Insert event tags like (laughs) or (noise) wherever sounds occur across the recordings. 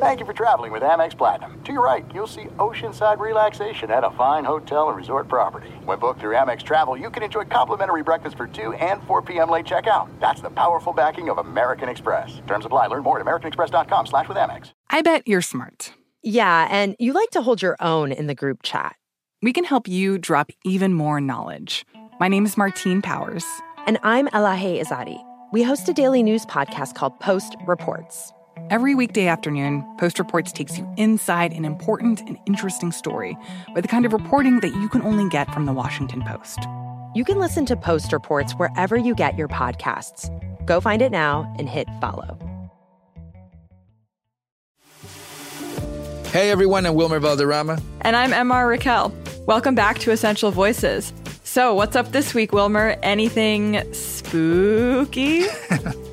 Thank you for traveling with Amex Platinum. To your right, you'll see oceanside relaxation at a fine hotel and resort property. When booked through Amex Travel, you can enjoy complimentary breakfast for 2 and 4 p.m. late checkout. That's the powerful backing of American Express. Terms apply. Learn more at americanexpress.com slash with Amex. I bet you're smart. Yeah, and you like to hold your own in the group chat. We can help you drop even more knowledge. My name is Martine Powers. And I'm Elahe Izadi. We host a daily news podcast called Post Reports. Every weekday afternoon, Post Reports takes you inside an important and interesting story with the kind of reporting that you can only get from the Washington Post. You can listen to Post Reports wherever you get your podcasts. Go find it now and hit follow. Hey everyone, I'm Wilmer Valderrama. And I'm MR Raquel. Welcome back to Essential Voices. So, what's up this week, Wilmer? Anything spooky? (laughs)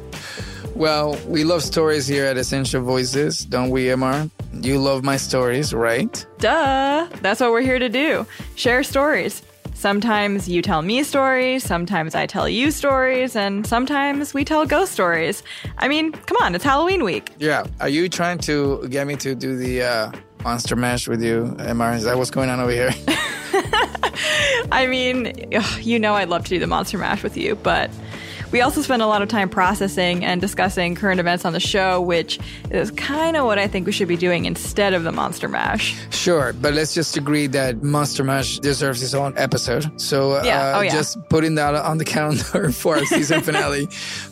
well, we love stories here at Essential Voices, don't we, MR? You love my stories, right? Duh! That's what we're here to do share stories. Sometimes you tell me stories, sometimes I tell you stories, and sometimes we tell ghost stories. I mean, come on, it's Halloween week. Yeah. Are you trying to get me to do the uh, monster mash with you, MR? Is that what's going on over here? (laughs) I mean, you know I'd love to do the monster mash with you, but we also spend a lot of time processing and discussing current events on the show, which is kind of what I think we should be doing instead of the Monster Mash. Sure, but let's just agree that Monster Mash deserves its own episode. So yeah. Uh, oh, yeah. just putting that on the calendar (laughs) for our season finale.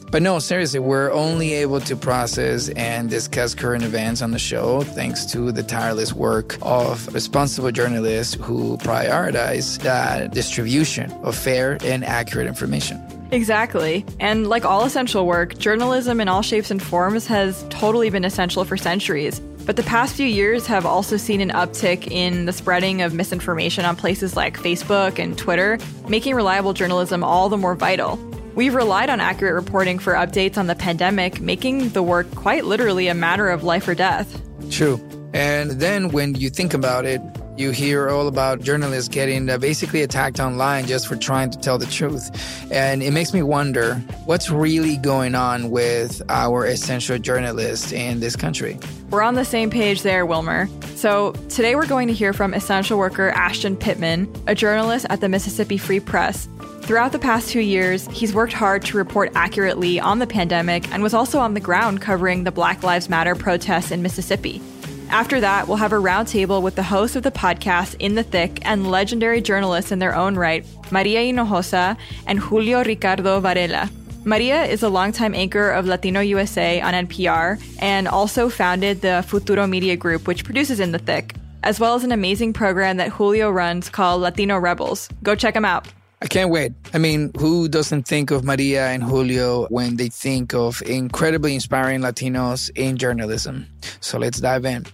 But no, seriously, we're only able to process and discuss current events on the show thanks to the tireless work of responsible journalists who prioritize the distribution of fair and accurate information. Exactly. And like all essential work, journalism in all shapes and forms has totally been essential for centuries. But the past few years have also seen an uptick in the spreading of misinformation on places like Facebook and Twitter, making reliable journalism all the more vital. We've relied on accurate reporting for updates on the pandemic, making the work quite literally a matter of life or death. True. And then when you think about it, you hear all about journalists getting uh, basically attacked online just for trying to tell the truth. And it makes me wonder what's really going on with our essential journalists in this country. We're on the same page there, Wilmer. So today we're going to hear from essential worker Ashton Pittman, a journalist at the Mississippi Free Press. Throughout the past two years, he's worked hard to report accurately on the pandemic and was also on the ground covering the Black Lives Matter protests in Mississippi. After that, we'll have a roundtable with the host of the podcast In the Thick and legendary journalists in their own right, Maria Hinojosa and Julio Ricardo Varela. Maria is a longtime anchor of Latino USA on NPR and also founded the Futuro Media Group, which produces In the Thick, as well as an amazing program that Julio runs called Latino Rebels. Go check them out. I can't wait. I mean, who doesn't think of Maria and Julio when they think of incredibly inspiring Latinos in journalism? So let's dive in.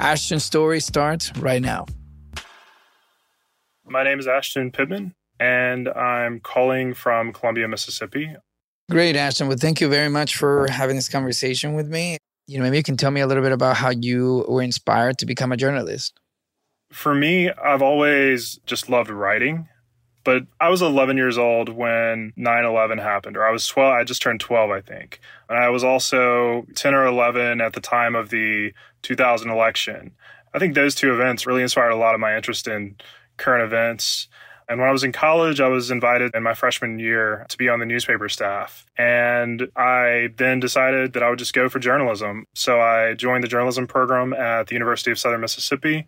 Ashton's story starts right now. My name is Ashton Pittman, and I'm calling from Columbia, Mississippi. Great, Ashton. Well, thank you very much for having this conversation with me. You know, maybe you can tell me a little bit about how you were inspired to become a journalist. For me, I've always just loved writing, but I was 11 years old when 9 11 happened, or I was 12, I just turned 12, I think. And I was also 10 or 11 at the time of the 2000 election. I think those two events really inspired a lot of my interest in current events. And when I was in college, I was invited in my freshman year to be on the newspaper staff. And I then decided that I would just go for journalism. So I joined the journalism program at the University of Southern Mississippi.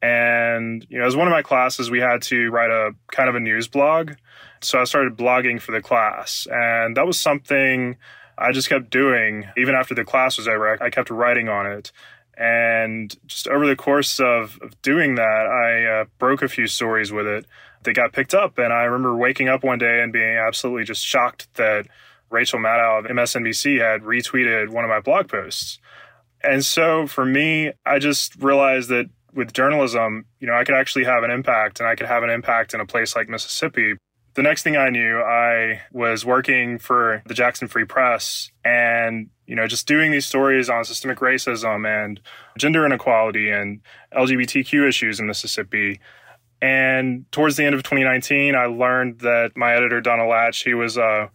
And, you know, as one of my classes, we had to write a kind of a news blog. So I started blogging for the class. And that was something I just kept doing. Even after the class was over, I kept writing on it. And just over the course of, of doing that, I uh, broke a few stories with it that got picked up. And I remember waking up one day and being absolutely just shocked that Rachel Maddow of MSNBC had retweeted one of my blog posts. And so for me, I just realized that with journalism, you know, I could actually have an impact and I could have an impact in a place like Mississippi. The next thing I knew, I was working for the Jackson Free Press and, you know, just doing these stories on systemic racism and gender inequality and LGBTQ issues in Mississippi. And towards the end of 2019, I learned that my editor, Donna Ladd, he was uh,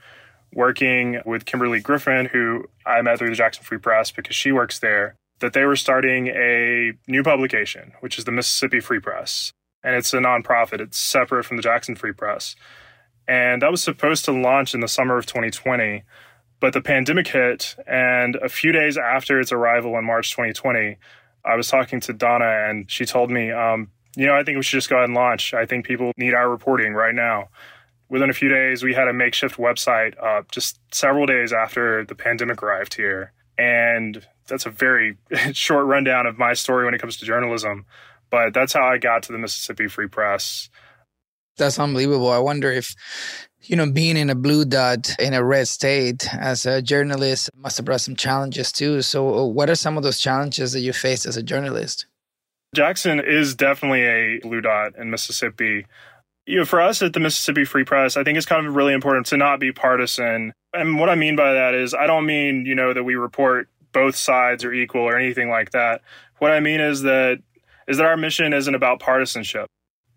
working with Kimberly Griffin, who I met through the Jackson Free Press because she works there, that they were starting a new publication, which is the Mississippi Free Press. And it's a nonprofit, it's separate from the Jackson Free Press. And that was supposed to launch in the summer of 2020. But the pandemic hit, and a few days after its arrival in March 2020, I was talking to Donna, and she told me, um, you know, I think we should just go ahead and launch. I think people need our reporting right now. Within a few days, we had a makeshift website up just several days after the pandemic arrived here. And that's a very (laughs) short rundown of my story when it comes to journalism. But that's how I got to the Mississippi Free Press. That's unbelievable. I wonder if, you know, being in a blue dot in a red state as a journalist must have brought some challenges too. So, uh, what are some of those challenges that you faced as a journalist? Jackson is definitely a blue dot in Mississippi. You know, for us at the Mississippi Free Press, I think it's kind of really important to not be partisan. And what I mean by that is, I don't mean, you know, that we report both sides are equal or anything like that. What I mean is that is that our mission isn't about partisanship.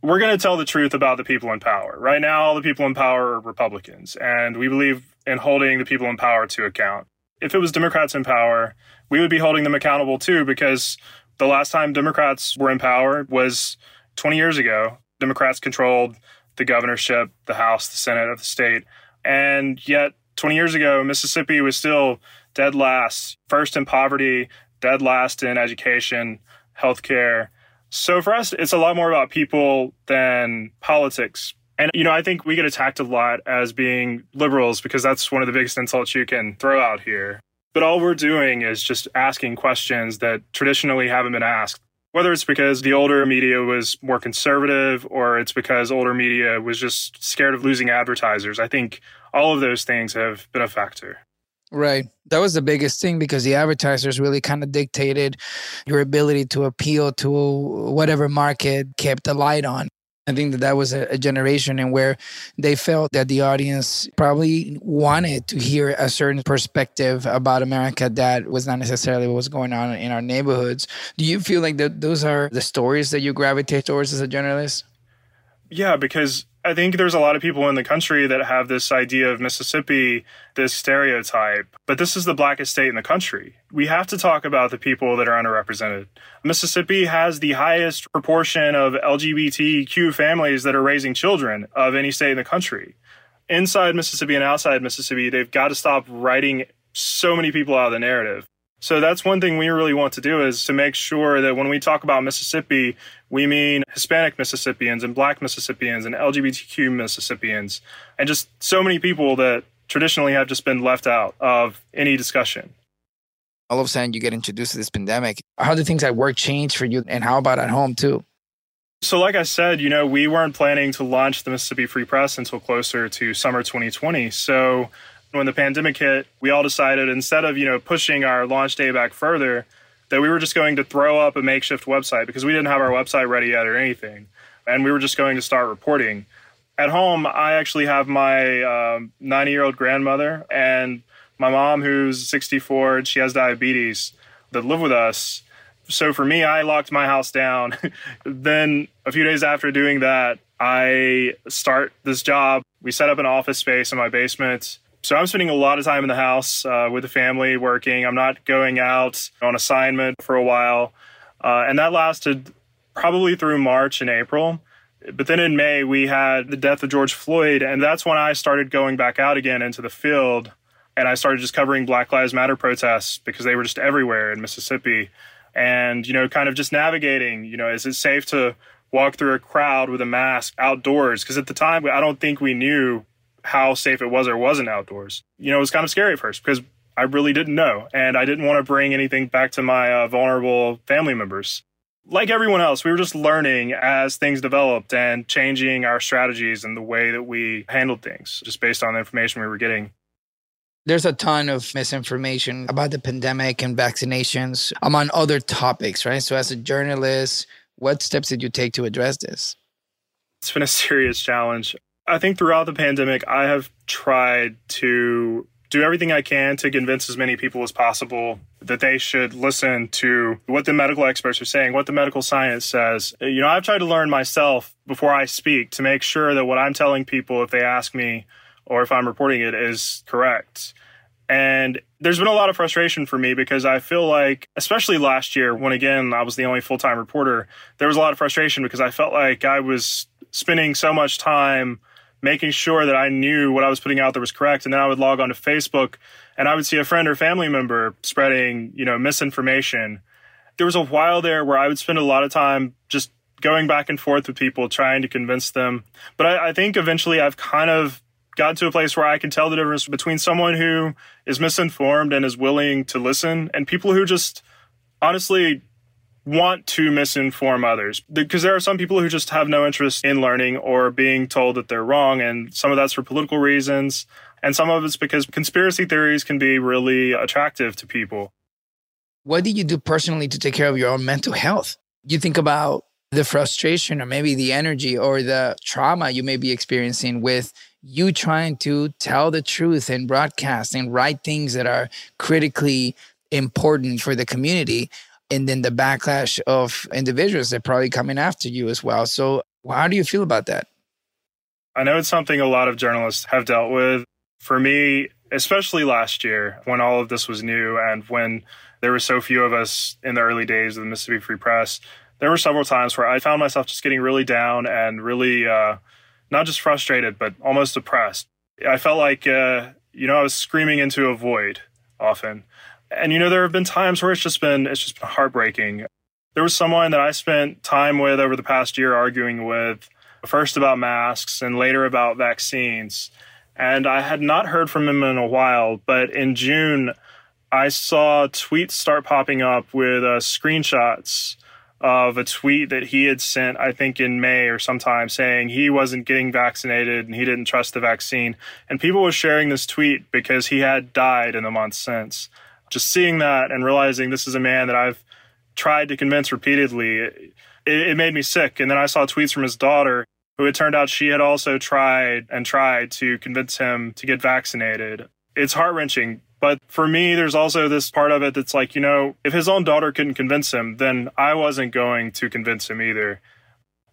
We're going to tell the truth about the people in power. Right now, all the people in power are Republicans, and we believe in holding the people in power to account. If it was Democrats in power, we would be holding them accountable too, because the last time Democrats were in power was 20 years ago. Democrats controlled the governorship, the House, the Senate of the state. And yet, 20 years ago, Mississippi was still dead last, first in poverty, dead last in education, healthcare. So for us, it's a lot more about people than politics. And, you know, I think we get attacked a lot as being liberals because that's one of the biggest insults you can throw out here. But all we're doing is just asking questions that traditionally haven't been asked. Whether it's because the older media was more conservative or it's because older media was just scared of losing advertisers, I think all of those things have been a factor. Right. That was the biggest thing because the advertisers really kind of dictated your ability to appeal to whatever market kept the light on. I think that that was a, generation and where they felt that the audience probably wanted to hear a certain perspective about America that was not necessarily what was going on in our neighborhoods. Do you feel like that those are the stories that you gravitate towards as a journalist? Yeah, because I think there's a lot of people in the country that have this idea of Mississippi, this stereotype, but this is the blackest state in the country. We have to talk about the people that are underrepresented. Mississippi has the highest proportion of LGBTQ families that are raising children of any state in the country. Inside Mississippi and outside Mississippi, they've got to stop writing so many people out of the narrative. So that's one thing we really want to do is to make sure that when we talk about Mississippi, we mean Hispanic Mississippians and Black Mississippians and LGBTQ Mississippians, and just so many people that traditionally have just been left out of any discussion. All of a sudden, you get introduced to this pandemic. How do things at work change for you, and how about at home too? So, like I said, you know, we weren't planning to launch the Mississippi Free Press until closer to summer 2020. So, when the pandemic hit, we all decided instead of, you know, pushing our launch day back further, that we were just going to throw up a makeshift website because we didn't have our website ready yet or anything. And we were just going to start reporting. At home, I actually have my 90 um, year old grandmother and my mom, who's 64, and she has diabetes, that live with us. So for me, I locked my house down. (laughs) then a few days after doing that, I start this job. We set up an office space in my basement so I'm spending a lot of time in the house uh, with the family working. I'm not going out on assignment for a while. Uh, and that lasted probably through March and April. But then in May, we had the death of George Floyd. And that's when I started going back out again into the field. And I started just covering Black Lives Matter protests because they were just everywhere in Mississippi. And, you know, kind of just navigating, you know, is it safe to walk through a crowd with a mask outdoors? Because at the time, I don't think we knew how safe it was or wasn't outdoors. You know, it was kind of scary at first because I really didn't know. And I didn't want to bring anything back to my uh, vulnerable family members. Like everyone else, we were just learning as things developed and changing our strategies and the way that we handled things just based on the information we were getting. There's a ton of misinformation about the pandemic and vaccinations among other topics, right? So, as a journalist, what steps did you take to address this? It's been a serious challenge. I think throughout the pandemic, I have tried to do everything I can to convince as many people as possible that they should listen to what the medical experts are saying, what the medical science says. You know, I've tried to learn myself before I speak to make sure that what I'm telling people, if they ask me or if I'm reporting it, is correct. And there's been a lot of frustration for me because I feel like, especially last year, when again I was the only full time reporter, there was a lot of frustration because I felt like I was spending so much time making sure that I knew what I was putting out there was correct. And then I would log on to Facebook and I would see a friend or family member spreading, you know, misinformation. There was a while there where I would spend a lot of time just going back and forth with people, trying to convince them. But I, I think eventually I've kind of got to a place where I can tell the difference between someone who is misinformed and is willing to listen and people who just honestly want to misinform others. Because there are some people who just have no interest in learning or being told that they're wrong and some of that's for political reasons and some of it's because conspiracy theories can be really attractive to people. What did you do personally to take care of your own mental health? You think about the frustration or maybe the energy or the trauma you may be experiencing with you trying to tell the truth and broadcast and write things that are critically important for the community and then the backlash of individuals that are probably coming after you as well. So, how do you feel about that? I know it's something a lot of journalists have dealt with. For me, especially last year when all of this was new and when there were so few of us in the early days of the Mississippi Free Press, there were several times where I found myself just getting really down and really uh, not just frustrated, but almost depressed. I felt like, uh, you know, I was screaming into a void often. And you know, there have been times where it's just been it's just been heartbreaking. There was someone that I spent time with over the past year arguing with, first about masks and later about vaccines. And I had not heard from him in a while, but in June, I saw tweets start popping up with uh, screenshots of a tweet that he had sent, I think in May or sometime, saying he wasn't getting vaccinated and he didn't trust the vaccine. And people were sharing this tweet because he had died in the months since just seeing that and realizing this is a man that I've tried to convince repeatedly, it, it made me sick. And then I saw tweets from his daughter, who it turned out she had also tried and tried to convince him to get vaccinated. It's heart wrenching. But for me, there's also this part of it that's like, you know, if his own daughter couldn't convince him, then I wasn't going to convince him either.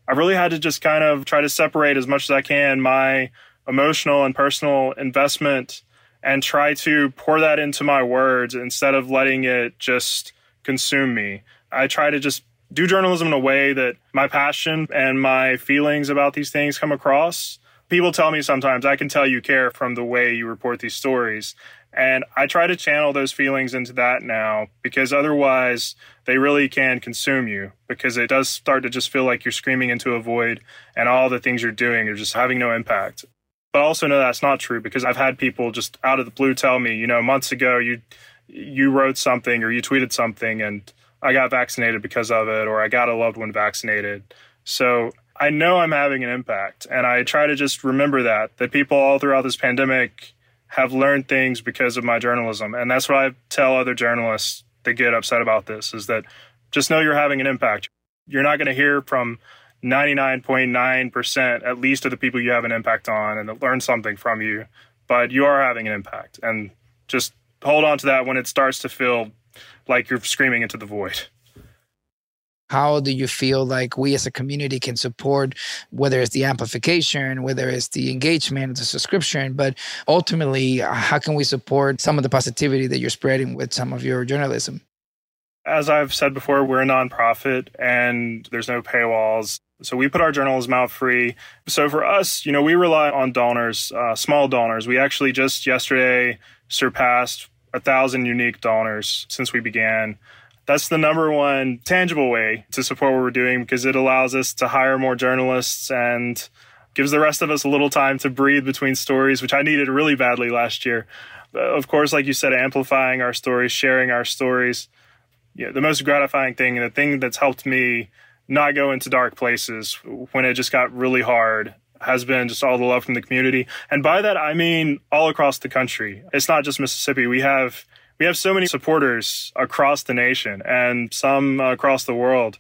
I really had to just kind of try to separate as much as I can my emotional and personal investment and try to pour that into my words instead of letting it just consume me. I try to just do journalism in a way that my passion and my feelings about these things come across. People tell me sometimes, I can tell you care from the way you report these stories. And I try to channel those feelings into that now because otherwise they really can consume you because it does start to just feel like you're screaming into a void and all the things you're doing are just having no impact. But I also know that's not true because I've had people just out of the blue tell me, you know, months ago you you wrote something or you tweeted something and I got vaccinated because of it or I got a loved one vaccinated. So I know I'm having an impact and I try to just remember that that people all throughout this pandemic have learned things because of my journalism and that's what I tell other journalists that get upset about this is that just know you're having an impact. You're not going to hear from 99.9% at least of the people you have an impact on and that learn something from you, but you are having an impact. And just hold on to that when it starts to feel like you're screaming into the void. How do you feel like we as a community can support, whether it's the amplification, whether it's the engagement, the subscription, but ultimately, how can we support some of the positivity that you're spreading with some of your journalism? As I've said before, we're a nonprofit and there's no paywalls. So we put our journalism out free. So for us, you know, we rely on donors, uh, small donors. We actually just yesterday surpassed a thousand unique donors since we began. That's the number one tangible way to support what we're doing because it allows us to hire more journalists and gives the rest of us a little time to breathe between stories, which I needed really badly last year. Of course, like you said, amplifying our stories, sharing our stories yeah, the most gratifying thing the thing that's helped me not go into dark places when it just got really hard has been just all the love from the community. And by that, I mean all across the country. It's not just Mississippi. We have, we have so many supporters across the nation and some across the world.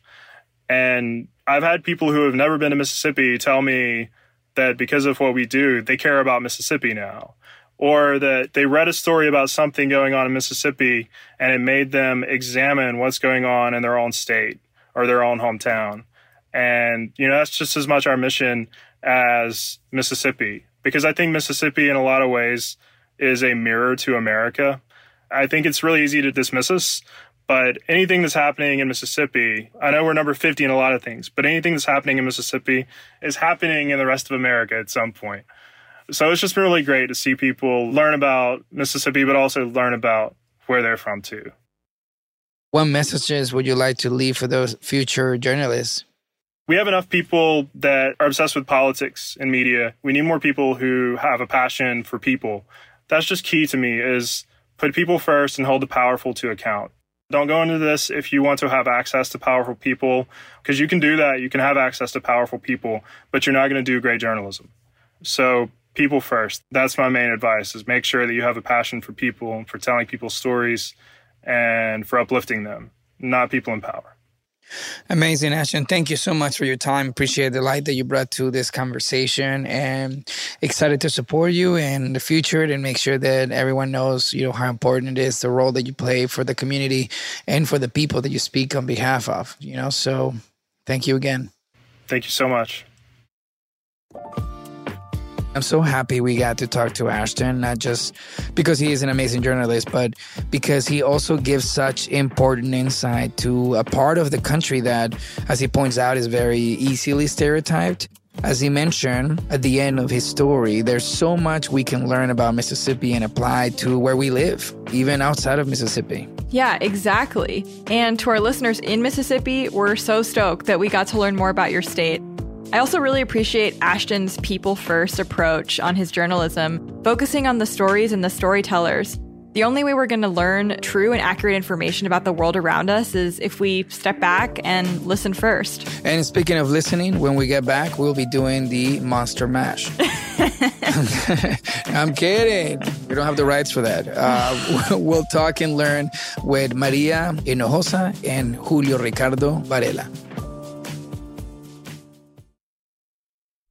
And I've had people who have never been to Mississippi tell me that because of what we do, they care about Mississippi now. Or that they read a story about something going on in Mississippi and it made them examine what's going on in their own state or their own hometown. And, you know, that's just as much our mission as Mississippi, because I think Mississippi, in a lot of ways, is a mirror to America. I think it's really easy to dismiss us, but anything that's happening in Mississippi, I know we're number 50 in a lot of things, but anything that's happening in Mississippi is happening in the rest of America at some point. So it's just been really great to see people learn about Mississippi, but also learn about where they're from too. What messages would you like to leave for those future journalists? We have enough people that are obsessed with politics and media. We need more people who have a passion for people. That's just key to me is put people first and hold the powerful to account. Don't go into this if you want to have access to powerful people, because you can do that. You can have access to powerful people, but you're not going to do great journalism. So people first. That's my main advice is make sure that you have a passion for people, for telling people stories and for uplifting them, not people in power. Amazing, Ashton. Thank you so much for your time. Appreciate the light that you brought to this conversation and excited to support you in the future and make sure that everyone knows, you know, how important it is, the role that you play for the community and for the people that you speak on behalf of, you know. So thank you again. Thank you so much. I'm so happy we got to talk to Ashton, not just because he is an amazing journalist, but because he also gives such important insight to a part of the country that, as he points out, is very easily stereotyped. As he mentioned at the end of his story, there's so much we can learn about Mississippi and apply to where we live, even outside of Mississippi. Yeah, exactly. And to our listeners in Mississippi, we're so stoked that we got to learn more about your state. I also really appreciate Ashton's people first approach on his journalism, focusing on the stories and the storytellers. The only way we're going to learn true and accurate information about the world around us is if we step back and listen first. And speaking of listening, when we get back, we'll be doing the Monster Mash. (laughs) I'm kidding. We don't have the rights for that. Uh, (laughs) we'll talk and learn with Maria Hinojosa and Julio Ricardo Varela.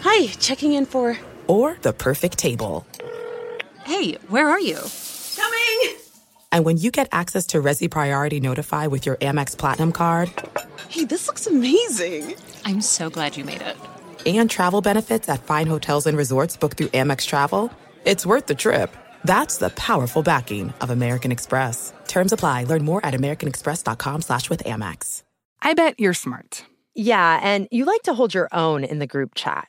Hi, checking in for. Or the perfect table. Hey, where are you? Coming! And when you get access to Resy Priority Notify with your Amex Platinum card. Hey, this looks amazing! I'm so glad you made it. And travel benefits at fine hotels and resorts booked through Amex Travel. It's worth the trip. That's the powerful backing of American Express. Terms apply. Learn more at americanexpress.com slash with Amex. I bet you're smart. Yeah, and you like to hold your own in the group chat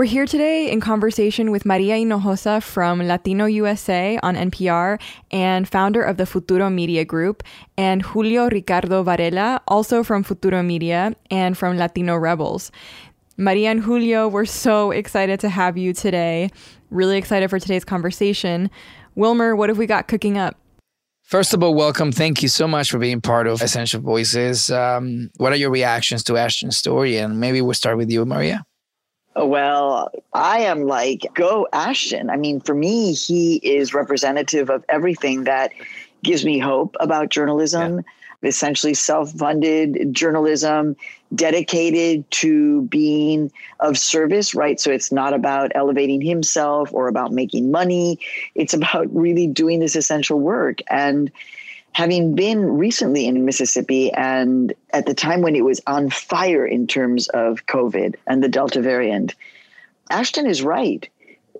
We're here today in conversation with Maria Hinojosa from Latino USA on NPR and founder of the Futuro Media Group, and Julio Ricardo Varela, also from Futuro Media and from Latino Rebels. Maria and Julio, we're so excited to have you today. Really excited for today's conversation. Wilmer, what have we got cooking up? First of all, welcome. Thank you so much for being part of Essential Voices. Um, what are your reactions to Ashton's story? And maybe we'll start with you, Maria. Well, I am like, go Ashton. I mean, for me, he is representative of everything that gives me hope about journalism. Yeah essentially self funded journalism dedicated to being of service, right? So it's not about elevating himself or about making money. It's about really doing this essential work. And having been recently in Mississippi and at the time when it was on fire in terms of COVID and the Delta variant, Ashton is right.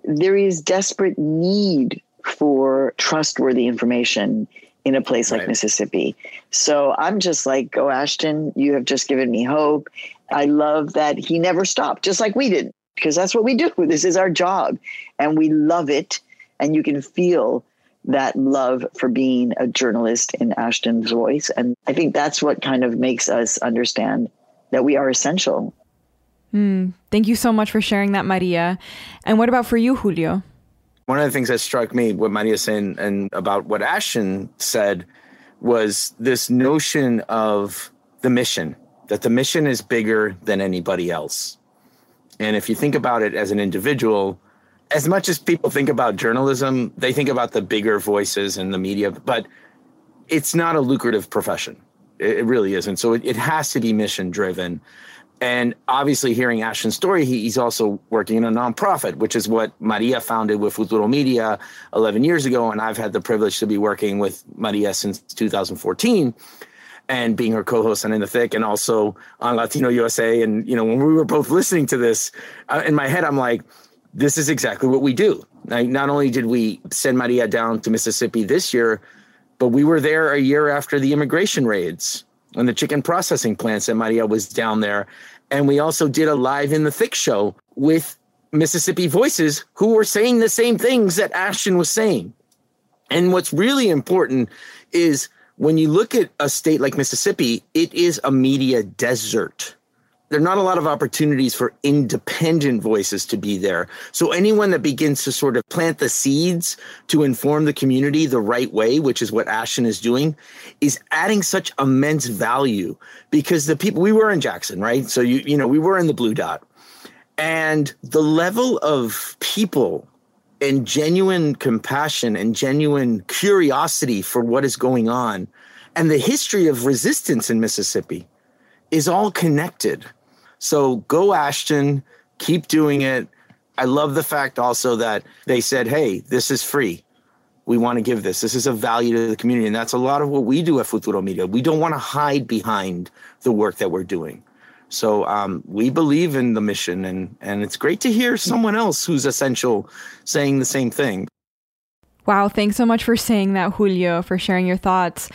There is desperate need for trustworthy information in a place like right. Mississippi. So I'm just like, go Ashton, you have just given me hope. I love that he never stopped, just like we did, because that's what we do. (laughs) This is our job and we love it. And you can feel that love for being a journalist in Ashton's voice. And I think that's what kind of makes us understand that we are essential. Mm, thank you so much for sharing that, Maria. And what about for you, Julio? One of the things that struck me, what Maria saying, and about what Ashton said, was this notion of the mission, that the mission is bigger than anybody else. And if you think about it as an individual, as much as people think about journalism, they think about the bigger voices in the media, but it's not a lucrative profession. It really isn't. So it, it has to be mission driven. And obviously, hearing Ashton's story, he, he's also working in a nonprofit, which is what Maria founded with Futuro Media 11 years ago. And I've had the privilege to be working with Maria since 2014 and being her co-host on In the Thick and also on Latino USA. And, you know, when we were both listening to this, uh, in my head, I'm like, this is exactly what we do. Like, not only did we send Maria down to Mississippi this year, but we were there a year after the immigration raids and the chicken processing plants that Maria was down there. And we also did a live in the thick show with Mississippi voices who were saying the same things that Ashton was saying. And what's really important is when you look at a state like Mississippi, it is a media desert there are not a lot of opportunities for independent voices to be there. So anyone that begins to sort of plant the seeds to inform the community the right way, which is what Ashton is doing, is adding such immense value because the people we were in Jackson, right? So you you know, we were in the blue dot. And the level of people and genuine compassion and genuine curiosity for what is going on and the history of resistance in Mississippi is all connected so go Ashton, keep doing it. I love the fact also that they said, hey, this is free. We want to give this. This is a value to the community. And that's a lot of what we do at Futuro Media. We don't want to hide behind the work that we're doing. So um, we believe in the mission, and, and it's great to hear someone else who's essential saying the same thing. Wow, thanks so much for saying that, Julio, for sharing your thoughts.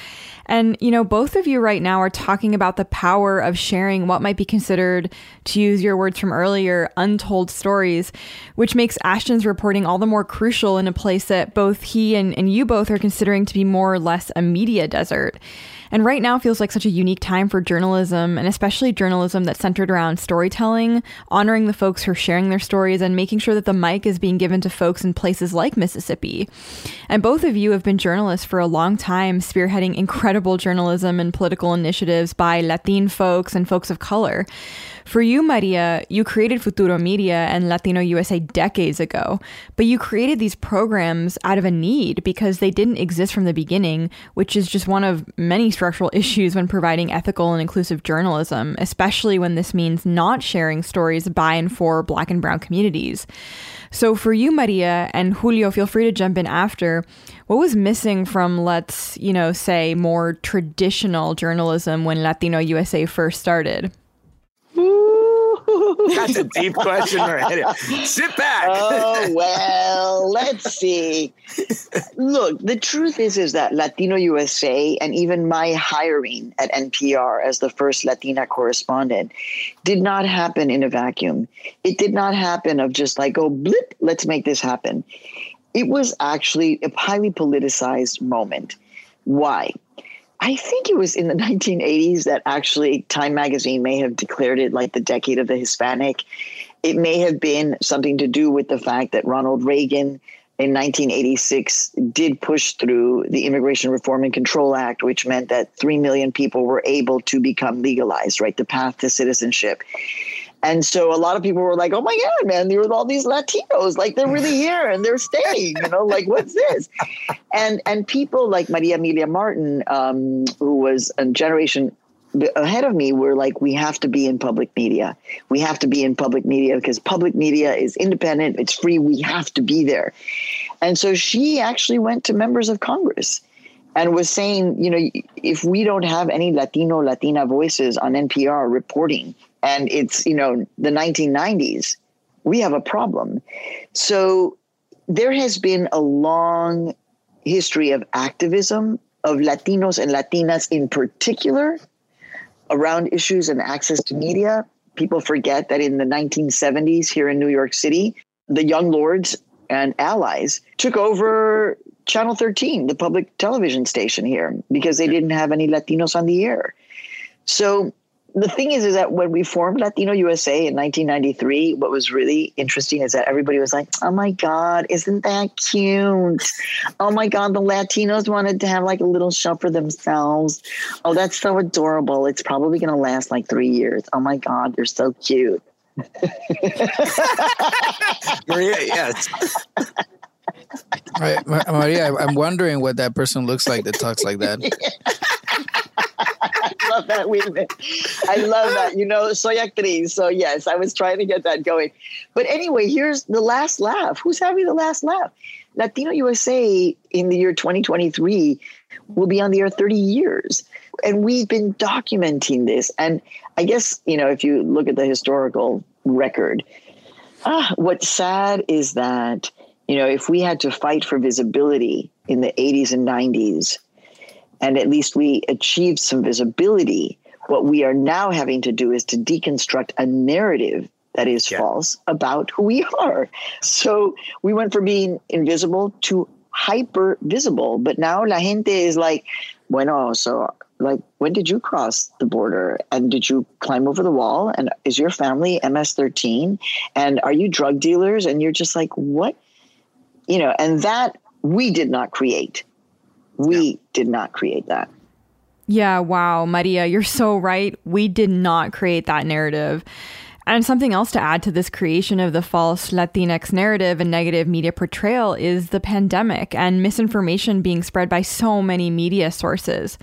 And, you know, both of you right now are talking about the power of sharing what might be considered, to use your words from earlier, untold stories, which makes Ashton's reporting all the more crucial in a place that both he and, and you both are considering to be more or less a media desert. And right now feels like such a unique time for journalism, and especially journalism that's centered around storytelling, honoring the folks who are sharing their stories, and making sure that the mic is being given to folks in places like Mississippi. And both of you have been journalists for a long time, spearheading incredible journalism and political initiatives by Latin folks and folks of color. For you, Maria, you created Futuro Media and Latino USA decades ago, but you created these programs out of a need because they didn't exist from the beginning, which is just one of many structural (laughs) issues when providing ethical and inclusive journalism, especially when this means not sharing stories by and for Black and Brown communities. So, for you, Maria, and Julio, feel free to jump in after. What was missing from, let's, you know, say more traditional journalism when Latino USA first started? That's a deep (laughs) question right Sit back. oh (laughs) well, let's see. Look, the truth is is that Latino USA and even my hiring at NPR as the first Latina correspondent did not happen in a vacuum. It did not happen of just like, oh blip, let's make this happen. It was actually a highly politicized moment. Why? I think it was in the (laughs) 1980s that actually Time magazine may have declared it like the decade of the Hispanic. It may have been something to do with the fact that Ronald Reagan in 1986 did push through the Immigration Reform and Control Act, which meant that 3 million people were able to become legalized, right? The path to citizenship. And so a lot of people were like, oh my God, man, there were all these Latinos, like they're really (laughs) here and they're staying, you know, like what's this? And and people like Maria Emilia Martin, um, who was a generation ahead of me were like, we have to be in public media. We have to be in public media because public media is independent, it's free, we have to be there. And so she actually went to members of Congress and was saying, you know, if we don't have any Latino, Latina voices on NPR reporting, and it's, you know, the 1990s, we have a problem. So there has been a long history of activism of Latinos and Latinas in particular around issues and access to media. People forget that in the 1970s here in New York City, the Young Lords and allies took over Channel 13, the public television station here, because they didn't have any Latinos on the air. So the thing is, is that when we formed Latino USA in 1993, what was really interesting is that everybody was like, "Oh my God, isn't that cute? Oh my God, the Latinos wanted to have like a little show for themselves. Oh, that's so adorable. It's probably going to last like three years. Oh my God, they're so cute." (laughs) Maria, yes. Right, Maria, I'm wondering what that person looks like that talks like that. (laughs) Love that. A minute. (laughs) I love that. You know, soy actriz. So, yes, I was trying to get that going. But anyway, here's the last laugh. Who's having the last laugh? Latino USA in the year 2023 will be on the air 30 years. And we've been documenting this. And I guess, you know, if you look at the historical record, ah, what's sad is that, you know, if we had to fight for visibility in the 80s and 90s, and at least we achieved some visibility. What we are now having to do is to deconstruct a narrative that is yeah. false about who we are. So we went from being invisible to hyper visible, but now la gente is like, bueno, so like when did you cross the border? And did you climb over the wall? And is your family ms13 and are you drug dealers? And you're just like what? You know and that we did not create we yeah. did not create that. Yeah, wow, Maria, you're so right. We did not create that narrative. And something else to add to this creation of the false Latinx narrative and negative media portrayal is the pandemic and misinformation being spread by so many media sources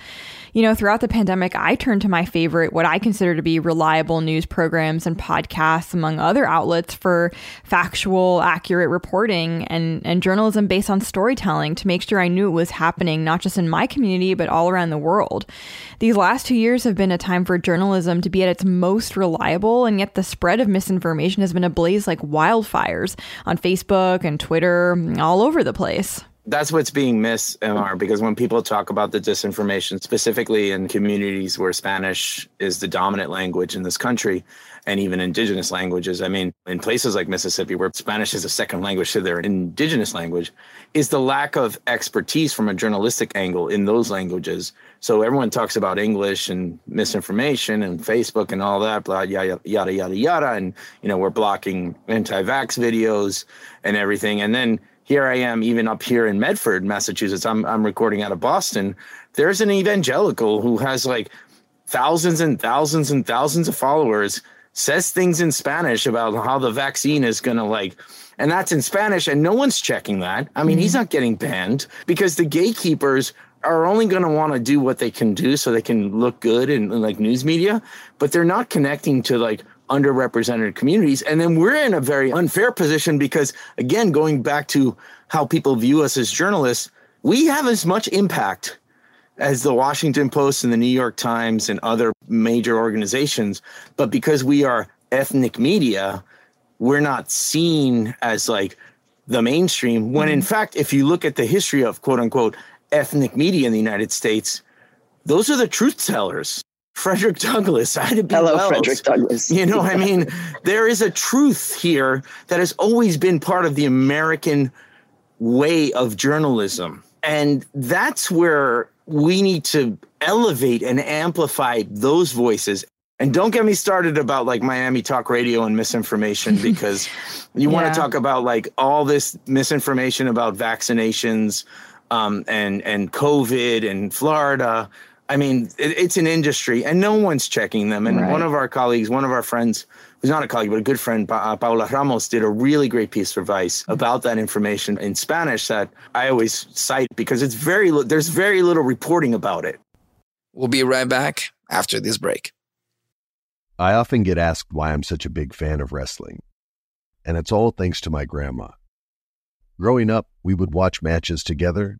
you know, throughout the pandemic, I turned to my favorite, what I consider to be reliable news programs and podcasts, among other outlets, for factual, accurate reporting and, and journalism based on storytelling to make sure I knew it was happening, not just in my community, but all around the world. These last two years have been a time for journalism to be at its most reliable, and yet the spread of misinformation has been ablaze like wildfires on Facebook and Twitter, all over the place that's what's being missed, MR, because when people talk about the disinformation, specifically in communities where Spanish is the dominant language in this country, and even indigenous languages, I mean, in places like Mississippi, where Spanish is a second language to their indigenous language, is the lack of expertise from a journalistic angle in those languages. So everyone talks about English and misinformation and Facebook and all that, blah, yada, yada, yada, yada. And, you know, we're blocking anti vax videos and everything. And then here I am, even up here in Medford, Massachusetts. I'm I'm recording out of Boston. There's an evangelical who has like thousands and thousands and thousands of followers, says things in Spanish about how the vaccine is gonna like, and that's in Spanish, and no one's checking that. I mean, mm-hmm. he's not getting banned because the gatekeepers are only going to want to do what they can do so they can look good in, in like news media, but they're not connecting to like underrepresented communities. And then we're in a very unfair position because, again, going back to how people view us as journalists, we have as much impact as the Washington Post and the New York Times and other major organizations. But because we are ethnic media, we're not seen as like the mainstream. When in mm-hmm. fact, if you look at the history of quote unquote ethnic media in the United States, those are the truth tellers. Frederick Douglass, Ida B. Hello, Wells. Frederick Douglass. You know, I mean, there is a truth here that has always been part of the American way of journalism. And that's where we need to elevate and amplify those voices. And don't get me started about like Miami Talk Radio and misinformation (laughs) because you yeah. want to talk about like all this misinformation about vaccinations um, and and COVID and Florida. I mean, it, it's an industry, and no one's checking them. And right. one of our colleagues, one of our friends, who's not a colleague but a good friend, pa- uh, Paola Ramos, did a really great piece of advice about that information in Spanish that I always cite because it's very there's very little reporting about it. We'll be right back after this break. I often get asked why I'm such a big fan of wrestling, and it's all thanks to my grandma. Growing up, we would watch matches together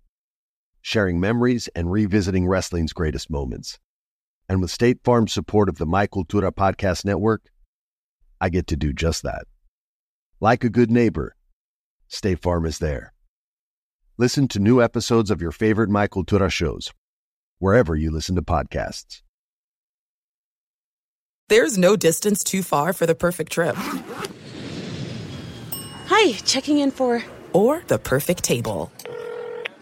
sharing memories and revisiting wrestling's greatest moments. And with State Farm's support of the My Cultura Podcast Network, I get to do just that. Like a good neighbor, State Farm is there. Listen to new episodes of your favorite My Cultura shows, wherever you listen to podcasts. There's no distance too far for the perfect trip. Hi, checking in for. Or the perfect table.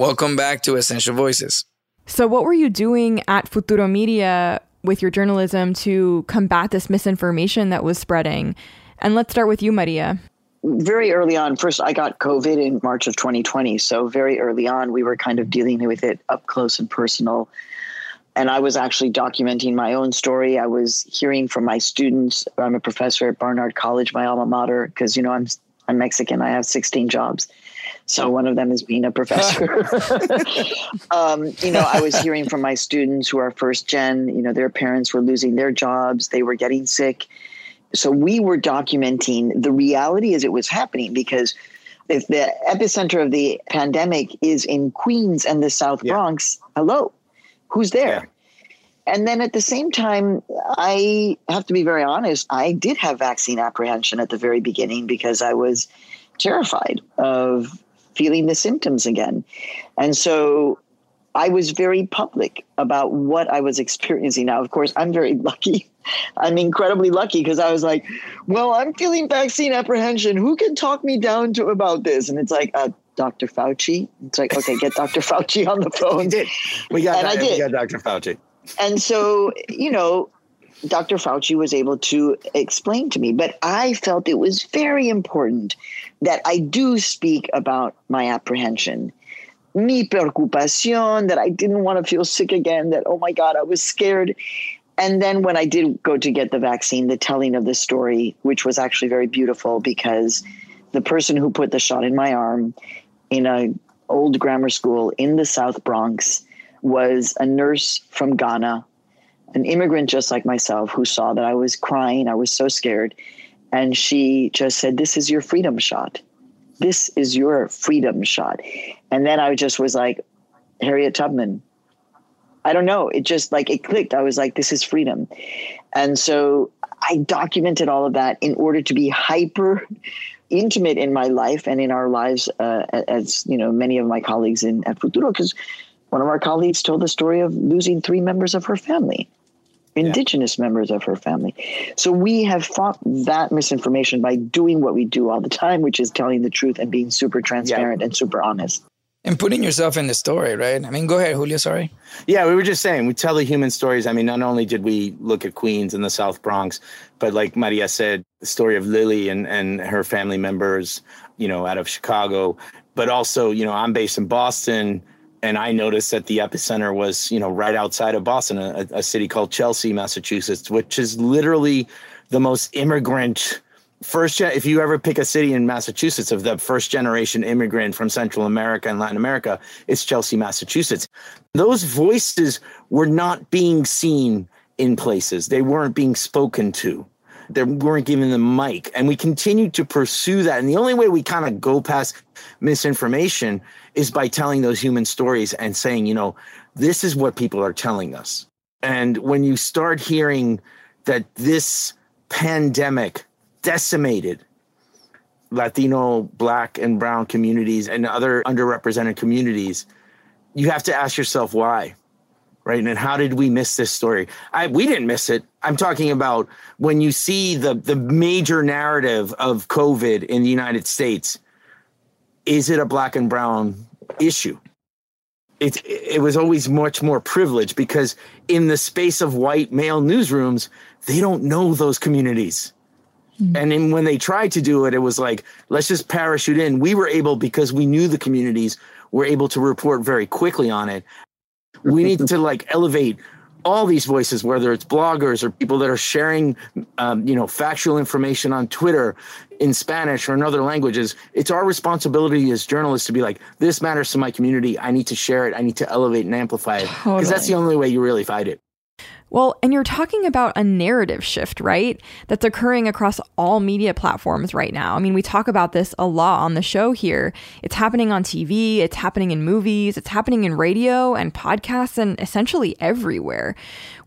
Welcome back to Essential Voices. So, what were you doing at Futuro Media with your journalism to combat this misinformation that was spreading? And let's start with you, Maria. Very early on, first, I got COVID in March of 2020. So, very early on, we were kind of dealing with it up close and personal. And I was actually documenting my own story. I was hearing from my students. I'm a professor at Barnard College, my alma mater, because, you know, I'm, I'm Mexican. I have 16 jobs. So one of them is being a professor. (laughs) um, you know, I was hearing from my students who are first gen, you know, their parents were losing their jobs, they were getting sick. So we were documenting the reality as it was happening because if the epicenter of the pandemic is in Queens and the South yeah. Bronx, hello, who's there? Yeah. And then at the same time, I have to be very honest, I did have vaccine apprehension at the very beginning because I was terrified of feeling the symptoms again. And so I was very public about what I was experiencing. Now, of course, I'm very (laughs) lucky. I'm incredibly lucky because I was like, well, I'm feeling vaccine apprehension. Who can talk me down to about this? And it's like, uh, Dr. Fauci. It's like, okay, get Dr. (laughs) Fauci on the phone. we did. We got, and I did. We got Dr. Fauci. And so, you know, Dr. Fauci was able to explain to me, but I felt it was very important that I do speak about my apprehension, mi preocupación, that I didn't want to feel sick again, that, oh my God, I was scared. And then when I did go to get the vaccine, the telling of the story, which was actually very beautiful because the person who put the shot in my arm in a old grammar school in the South Bronx was a nurse from Ghana an immigrant just like myself who saw that I was crying, I was so scared. And she just said, This is your freedom shot. This is your freedom shot. And then I just was like, Harriet Tubman. I don't know. It just like it clicked. I was like, This is freedom. And so I documented all of that in order to be hyper intimate in my life and in our lives, uh, as you know, many of my colleagues in at Futuro, because one of our colleagues told the story of losing three members of her family indigenous yeah. members of her family. So we have fought that misinformation by doing what we do all the time, which is telling the truth and being super transparent yeah. and super honest. And putting yourself in the story, right? I mean, go ahead, Julio. Sorry. Yeah, we were just saying we tell the human stories. I mean, not only did we look at Queens and the South Bronx, but like Maria said, the story of Lily and and her family members, you know, out of Chicago. But also, you know, I'm based in Boston and I noticed that the epicenter was, you know, right outside of Boston, a, a city called Chelsea, Massachusetts, which is literally the most immigrant first gen if you ever pick a city in massachusetts of the first generation immigrant from central america and latin america it's chelsea massachusetts. Those voices were not being seen in places. They weren't being spoken to. They weren't given the mic. And we continue to pursue that. And the only way we kind of go past misinformation is by telling those human stories and saying, you know, this is what people are telling us. And when you start hearing that this pandemic decimated Latino, Black, and Brown communities and other underrepresented communities, you have to ask yourself why, right? And how did we miss this story? I, we didn't miss it. I'm talking about when you see the the major narrative of COVID in the United States. Is it a Black and Brown issue. It, it was always much more privileged because in the space of white male newsrooms, they don't know those communities. Mm-hmm. And then when they tried to do it, it was like, let's just parachute in. We were able, because we knew the communities, were able to report very quickly on it. We need to like elevate all these voices, whether it's bloggers or people that are sharing, um, you know, factual information on Twitter in Spanish or in other languages. It's our responsibility as journalists to be like, this matters to my community. I need to share it. I need to elevate and amplify it because totally. that's the only way you really fight it. Well, and you're talking about a narrative shift, right? That's occurring across all media platforms right now. I mean, we talk about this a lot on the show here. It's happening on TV, it's happening in movies, it's happening in radio and podcasts, and essentially everywhere.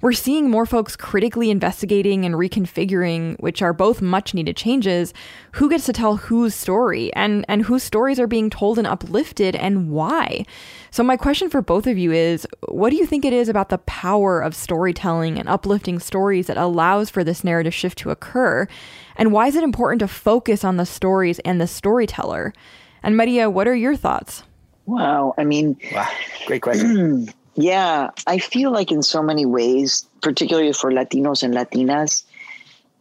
We're seeing more folks critically investigating and reconfiguring, which are both much needed changes, who gets to tell whose story and, and whose stories are being told and uplifted and why. So, my question for both of you is what do you think it is about the power of storytelling and uplifting stories that allows for this narrative shift to occur? And why is it important to focus on the stories and the storyteller? And Maria, what are your thoughts? Wow. I mean, wow. great question. (clears throat) yeah, I feel like in so many ways, particularly for Latinos and Latinas,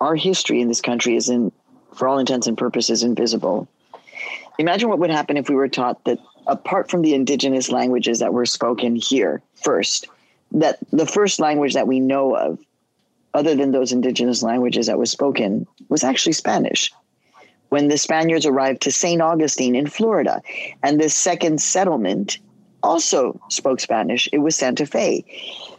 our history in this country is in, for all intents and purposes, invisible. Imagine what would happen if we were taught that apart from the indigenous languages that were spoken here first, that the first language that we know of, other than those indigenous languages that was spoken, was actually Spanish. When the Spaniards arrived to St. Augustine in Florida, and the second settlement also spoke Spanish, it was Santa Fe.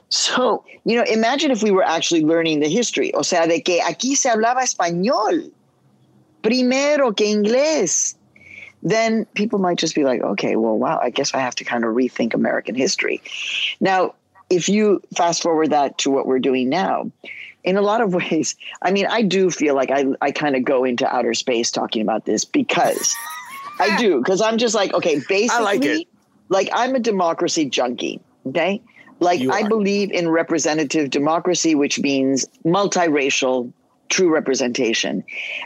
So, you know, imagine if we were actually learning the history. O sea, de que aquí se hablaba español primero que inglés then people might just be like, okay, well, wow, I guess I have to kind of rethink American history. Now, if you fast forward that to what we're doing now, in a lot of (laughs) ways, I mean, I do feel like I, I kind of go into outer space talking about this because I do, because I'm just like, okay, basically, I like, it. Like I'm a democracy junkie, okay? Like I believe in representative democracy, which means multiracial, true representation.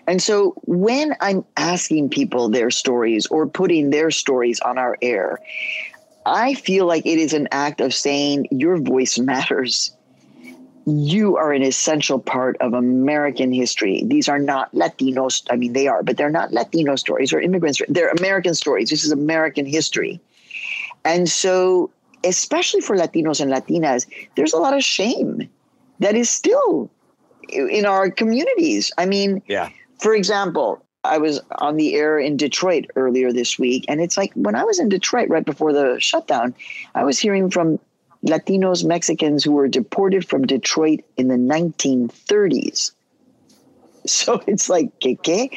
And so when I'm asking people their stories or putting their stories on our air, I feel like it is an act of saying your voice matters. You are an essential part of American history. These are not Latinos. I mean, they are, but they're not Latino stories or immigrant stories. They're American stories. This is American history. And so, especially for Latinos and Latinas, there's a lot of shame that is still in our communities. I mean, yeah. For example, I was on the air in Detroit earlier this week, and it's like when I was in Detroit right before the shutdown, I was hearing from Latinos, Mexicans who were deported from Detroit in the 1930s. So it's like, ¿qué, qué?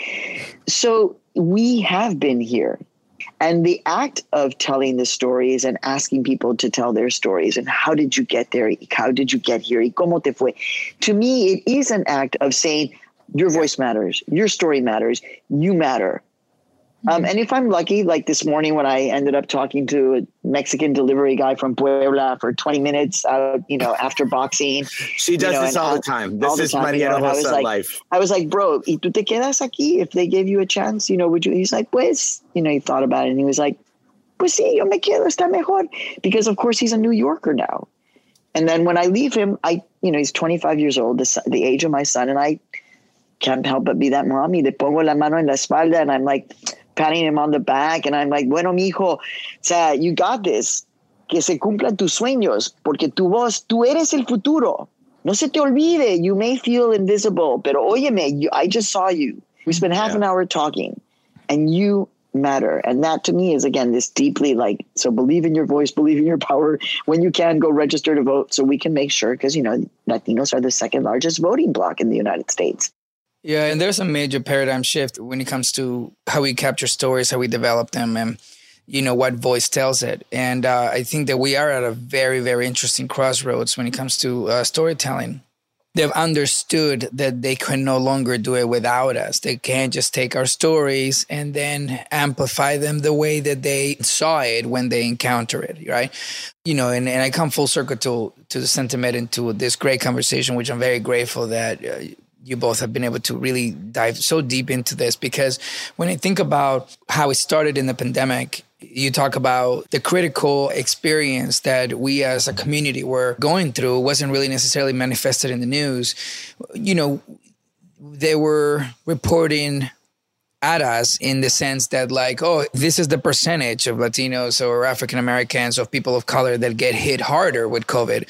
So we have been here. And the act of telling the stories and asking people to tell their stories and how did you get there? How did you get here? Cómo te fue? To me, it is an act of saying your voice matters, your story matters, you matter. Um, and if I'm lucky, like this morning when I ended up talking to a Mexican delivery guy from Puebla for 20 minutes, out, you know, after boxing. She does you know, this all the time. This is time, Mariana you know, Rosa like, life. I was like, bro, ¿y tú te quedas aquí? If they gave you a chance, you know, would you? He's like, pues, you know, he thought about it and he was like, pues sí, yo me quedo, está mejor. Because of course he's a New Yorker now. And then when I leave him, I, you know, he's 25 years old, the, the age of my son, and I can't help but be that mommy. Le pongo la mano en la espalda and I'm like patting him on the back and I'm like, bueno, mijo, o sea, you got this. Que se cumplan tus sueños, porque tu voz, tú eres el futuro. No se te olvide. You may feel invisible, pero óyeme, you, I just saw you. We spent half an hour talking and you matter. And that to me is again this deeply like so believe in your voice, believe in your (laughs) power. When you can go register to vote so we can make sure because you know Latinos are the second largest voting bloc in the United States. Yeah, and there's a major paradigm shift when it comes to how we capture stories, how we develop them, and you know what voice tells it. And uh, I think that we are at a very, very interesting crossroads when it comes to uh, storytelling. They've understood that they can no longer do it without us. They can't just take our stories and then amplify them the way that they saw it when they encounter it, right? You know, and, and I come full circle to to the sentiment into this great conversation, which I'm very grateful that uh, you both have been able to really dive so deep into this because when I think about how it started in the pandemic, you talk about the critical experience that we as a community were going through wasn't really necessarily manifested in the news. You know, they were reporting at us in the sense that like oh this is the percentage of latinos or african americans of people of color that get hit harder with covid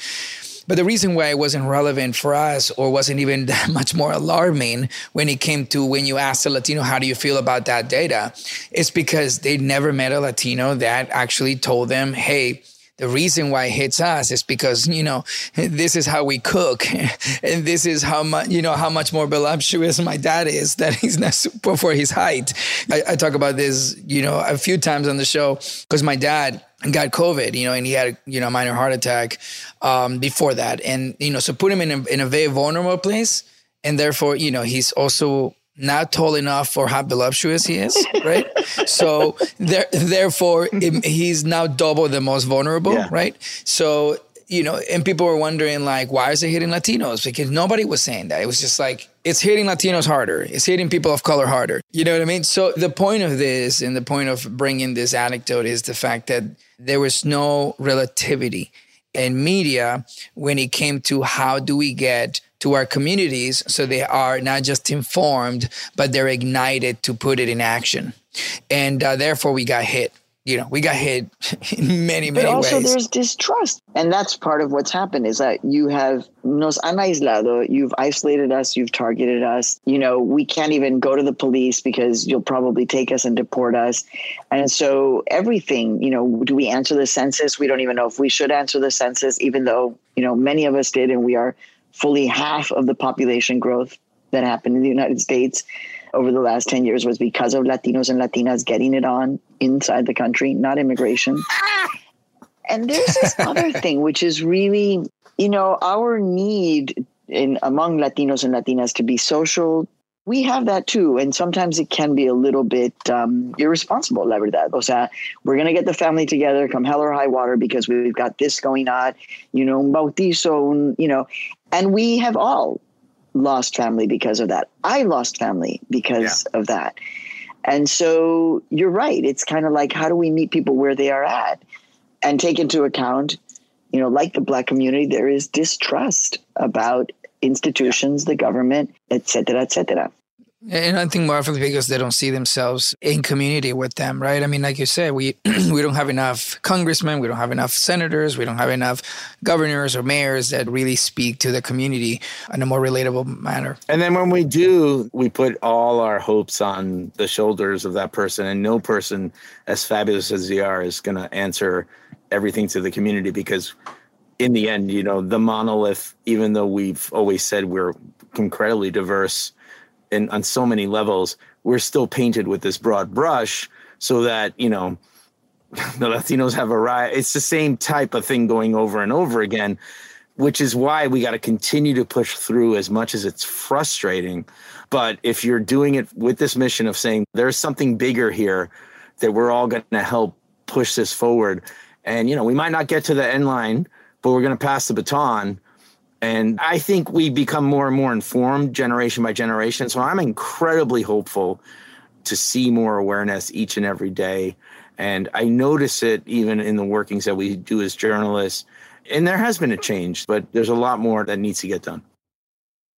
but the reason why it wasn't relevant for us or wasn't even (laughs) that much more alarming when it came to when you asked a Latino, how do you feel about that data? Is because they'd never met a Latino that actually told them, hey, the reason why it hits us is because you know this is how we cook and (laughs) this is how much you know how much more voluptuous my dad is that (laughs) he's not super for his height I, I talk about this you know a few times on the show because my dad got COVID, you know, and he had, you know, a minor heart attack um, before that. And, you know, so put him in a, in a very vulnerable place. And therefore, you know, he's also not tall enough for how voluptuous he is, right? so there, therefore, it, he's now double the most vulnerable, Yeah. right? So, you know, and people were wondering, like, why is it hitting Latinos? Because nobody was saying that. It was just like, it's hitting Latinos harder. It's hitting people of color harder. You know what I mean? So the point of this and the point of bringing this anecdote is the fact that there was no relativity in media when it came to how do we get to our communities so they are not just informed, but they're ignited to put it in action. And uh, therefore, we got hit. You know, we got hit (laughs) in many, But many also ways. there's distrust. And that's part of what's happened is that you have nos han aislado, you've isolated us, you've targeted us. You know, we can't even go to the police because you'll probably take us and deport us. And so everything, you know, do we answer the census? We don't even know if we should answer the census, even though, you know, many of us did, and we are fully half of the population growth that happened in the United States over the last 10 years was because of Latinos and Latinas getting it on inside the country, not immigration. And there's this (laughs) other thing, which is really, you know, our need in among Latinos and Latinas to be social. We have that too, and sometimes it can be a little bit um, irresponsible. La verdad, o sea, we're gonna get the family together, come hell or high water, because we've got this going on. You know, bautizo, un- you know, and we have all lost family because of that. I lost family because of that. And so you're right. It's kind of like how do we meet people where they are at and take into account, you know, like the black community, there is distrust about institutions, the government, et cetera, et cetera. And I think more because they don't see themselves in community with them, right? I mean, like you said, we (clears throat) we don't have enough congressmen, we don't have enough senators, we don't have enough governors or mayors that really speak to the community in a more relatable manner. And then when we do, we put all our hopes on the shoulders of that person, and no person, as fabulous as they are, is going to answer everything to the community because, in the end, you know, the monolith, even though we've always said we're incredibly diverse in on so many levels, we're still painted with this broad brush so that, you know, (laughs) the Latinos have a right. It's the same type of thing going over and over again. which is why we got to continue to push through as much as it's frustrating. But if you're doing it with this mission of saying there's something bigger here that we're all going to help push this forward, and you know, we might not get to the end line, but we're going to pass the baton. And I think we become more and more informed generation by generation. So I'm incredibly hopeful to see more awareness each and every day. And I notice it even in the workings that we do as journalists. And there has been a change, but there's a lot more that needs to get done.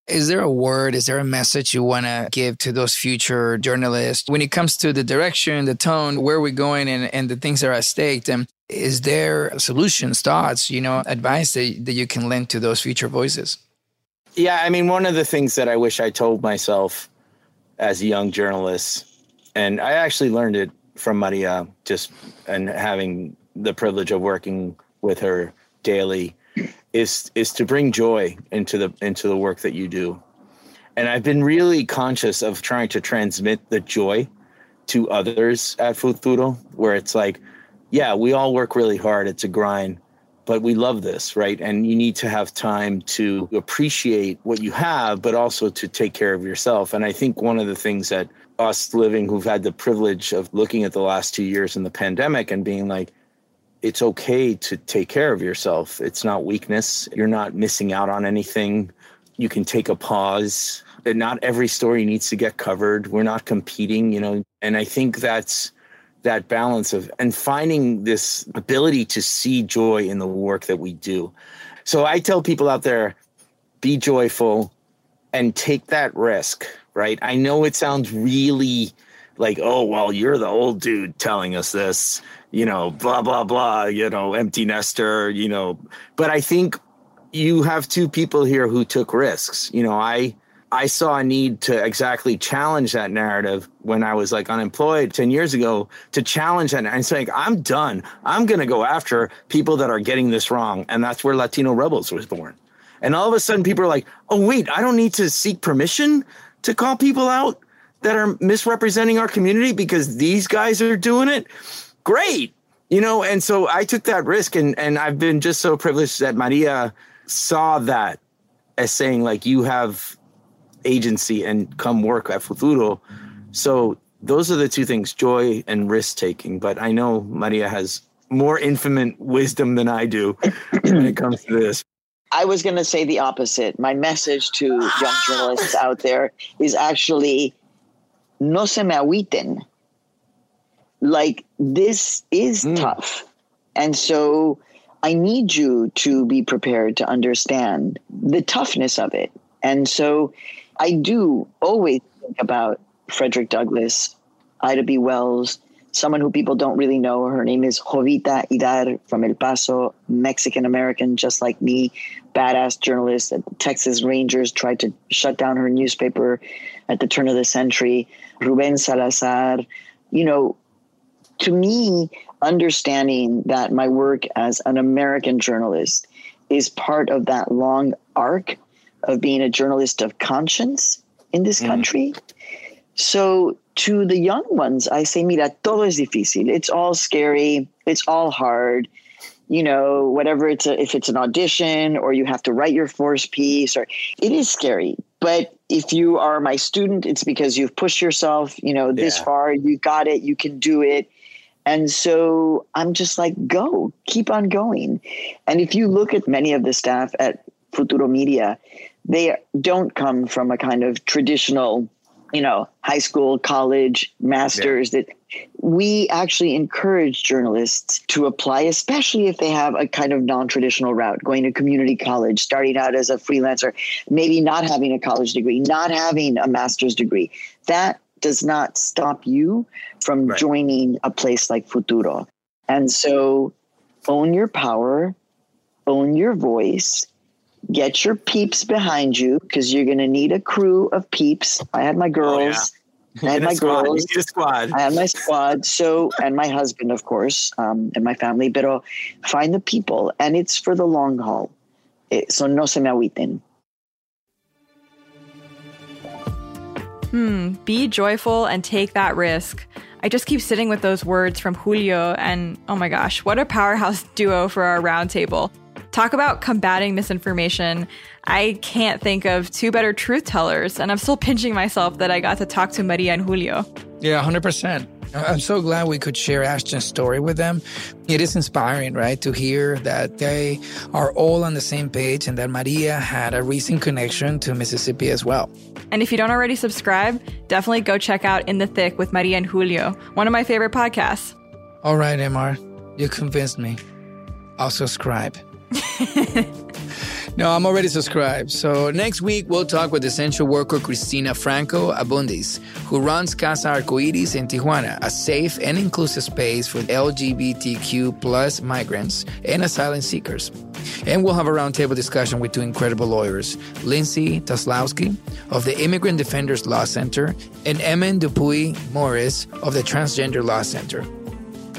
Is there a word, is there a message you want to give to those future journalists when it comes to the direction, the tone, where we're going, and, and the things that are at stake? And is there solutions, thoughts, you know, advice that, that you can lend to those future voices? Yeah, I mean, one of the things that I wish I told myself as a young journalist, and I actually learned it from Maria just and having the privilege of working with her daily is is to bring joy into the into the work that you do. And I've been really conscious of trying to transmit the joy to others at Futuro, where it's like, yeah, we all work really hard. It's a grind, but we love this, right? And you need to have time to appreciate what you have, but also to take care of yourself. And I think one of the things that us living who've had the privilege of looking at the last two years in the pandemic and being like, it's okay to take care of yourself. It's not weakness. You're not missing out on anything. You can take a pause. And not every story needs to get covered. We're not competing, you know. And I think that's that balance of and finding this ability to see joy in the work that we do. So I tell people out there, be joyful and take that risk, right? I know it sounds really like, oh, well, you're the old dude telling us this you know, blah, blah, blah, you know, empty nester, you know. But I think you have two people here who took risks. You know, I I saw a need to exactly challenge that narrative when I was like unemployed 10 years ago to challenge that and saying, I'm done. I'm going to go after people that are getting this wrong. And that's where Latino Rebels was born. And all of a sudden, people are like, oh, wait, I don't need to seek permission to call people out that are misrepresenting our community because these guys are doing it great you know and so i took that risk and and i've been just so privileged that maria saw that as saying like you have agency and come work at futuro so those are the two things joy and risk taking but i know maria has more infinite wisdom than i do when it comes to this I was going to say the opposite. My message to young journalists out there is actually no se me agüiten like this is mm. tough. And so I need you to be prepared to understand the toughness of it. And so I do always think about Frederick Douglass, Ida B. Wells, someone who people don't really know. Her name is Jovita Idar from El Paso, Mexican American, just like me, badass journalist. The Texas Rangers tried to shut down her newspaper at the turn of the century. Ruben Salazar, you know, to me, understanding that my work as an American journalist is part of that long arc of being a journalist of conscience in this mm. country. So to the young ones, I say, mira, todo es difícil. It's all scary. It's all hard. You know, whatever it's a, if it's an audition or you have to write your force piece or it is scary. But if you are my student, it's because you've pushed yourself, you know, this yeah. far, you got it, you can do it. And so I'm just like, go, keep on going. And if you look at many of the staff at Futuro Media, they don't come from a kind of traditional, you know, high school, college, masters yeah. that we actually encourage journalists to apply, especially if they have a kind of non-traditional route, going to community college, starting out as a freelancer, maybe not having a college degree, not having a master's degree. That does not stop you from right. joining a place like Futuro. And so own your power, own your voice, get your peeps behind you because you're going to need a crew of peeps. I had my girls. Oh, yeah. (laughs) I had my squad. girls. You squad. I had my squad. So, (laughs) and my husband, of course, um, and my family. But find the people, and it's for the long haul. It, so no se me agüiten. Hmm, be joyful and take that risk. I just keep sitting with those words from Julio, and oh my gosh, what a powerhouse duo for our roundtable. Talk about combating misinformation. I can't think of two better truth tellers, and I'm still pinching myself that I got to talk to Maria and Julio. Yeah, 100%. I'm so glad we could share Ashton's story with them. It is inspiring, right, to hear that they are all on the same page and that Maria had a recent connection to Mississippi as well. And if you don't already subscribe, definitely go check out In the Thick with Maria and Julio, one of my favorite podcasts. All right, Mr. You convinced me. I'll subscribe. (laughs) no, I'm already subscribed. So next week, we'll talk with essential worker Cristina Franco Abundis, who runs Casa Arcoiris in Tijuana, a safe and inclusive space for LGBTQ plus migrants and asylum seekers. And we'll have a roundtable discussion with two incredible lawyers, Lindsay Toczylowski of the Immigrant Defenders Law Center and Emin Dupuy Morris of the Transgender Law Center.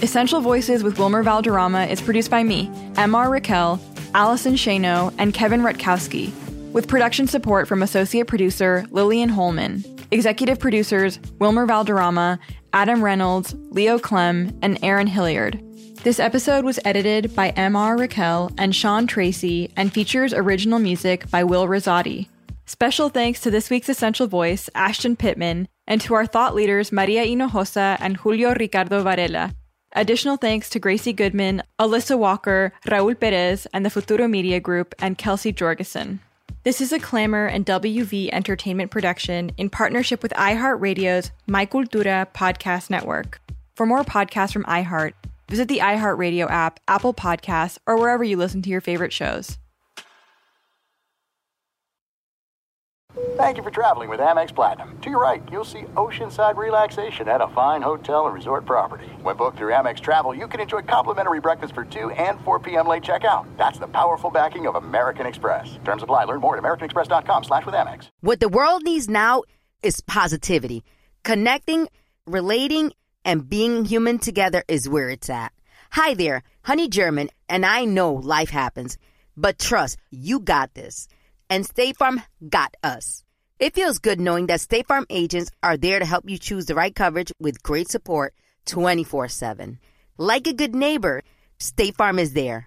Essential Voices with Wilmer Valderrama is produced by me, MR Raquel, Allison Shano, and Kevin Rutkowski, with production support from associate producer Lillian Holman. Executive producers Wilmer Valderrama, Adam Reynolds, Leo Clem, and Aaron Hilliard. This episode was edited by MR Raquel and Sean Tracy and features original music by Will Rosati. Special thanks to this week's Essential Voice, Ashton Pittman, and to our thought leaders Maria Hinojosa and Julio Ricardo Varela. Additional thanks to Gracie Goodman, Alyssa Walker, Raul Perez, and the Futuro Media Group, and Kelsey Jorgensen. This is a Clamor and WV Entertainment production in partnership with iHeartRadio's My Cultura podcast network. For more podcasts from iHeart, visit the iHeartRadio app, Apple Podcasts, or wherever you listen to your favorite shows. Thank you for traveling with Amex Platinum. To your right, you'll see oceanside relaxation at a fine hotel and resort property. When booked through Amex Travel, you can enjoy complimentary breakfast for 2 and 4 p.m. late checkout. That's the powerful backing of American Express. Terms apply. Learn more at americanexpress.com slash with Amex. What the world needs now is positivity. Connecting, relating, and being human together is where it's at. Hi there, Honey German, and I know life happens, but trust, you got this. And State Farm got us. It feels good knowing that State Farm agents are there to help you choose the right coverage with great support 24 7. Like a good neighbor, State Farm is there.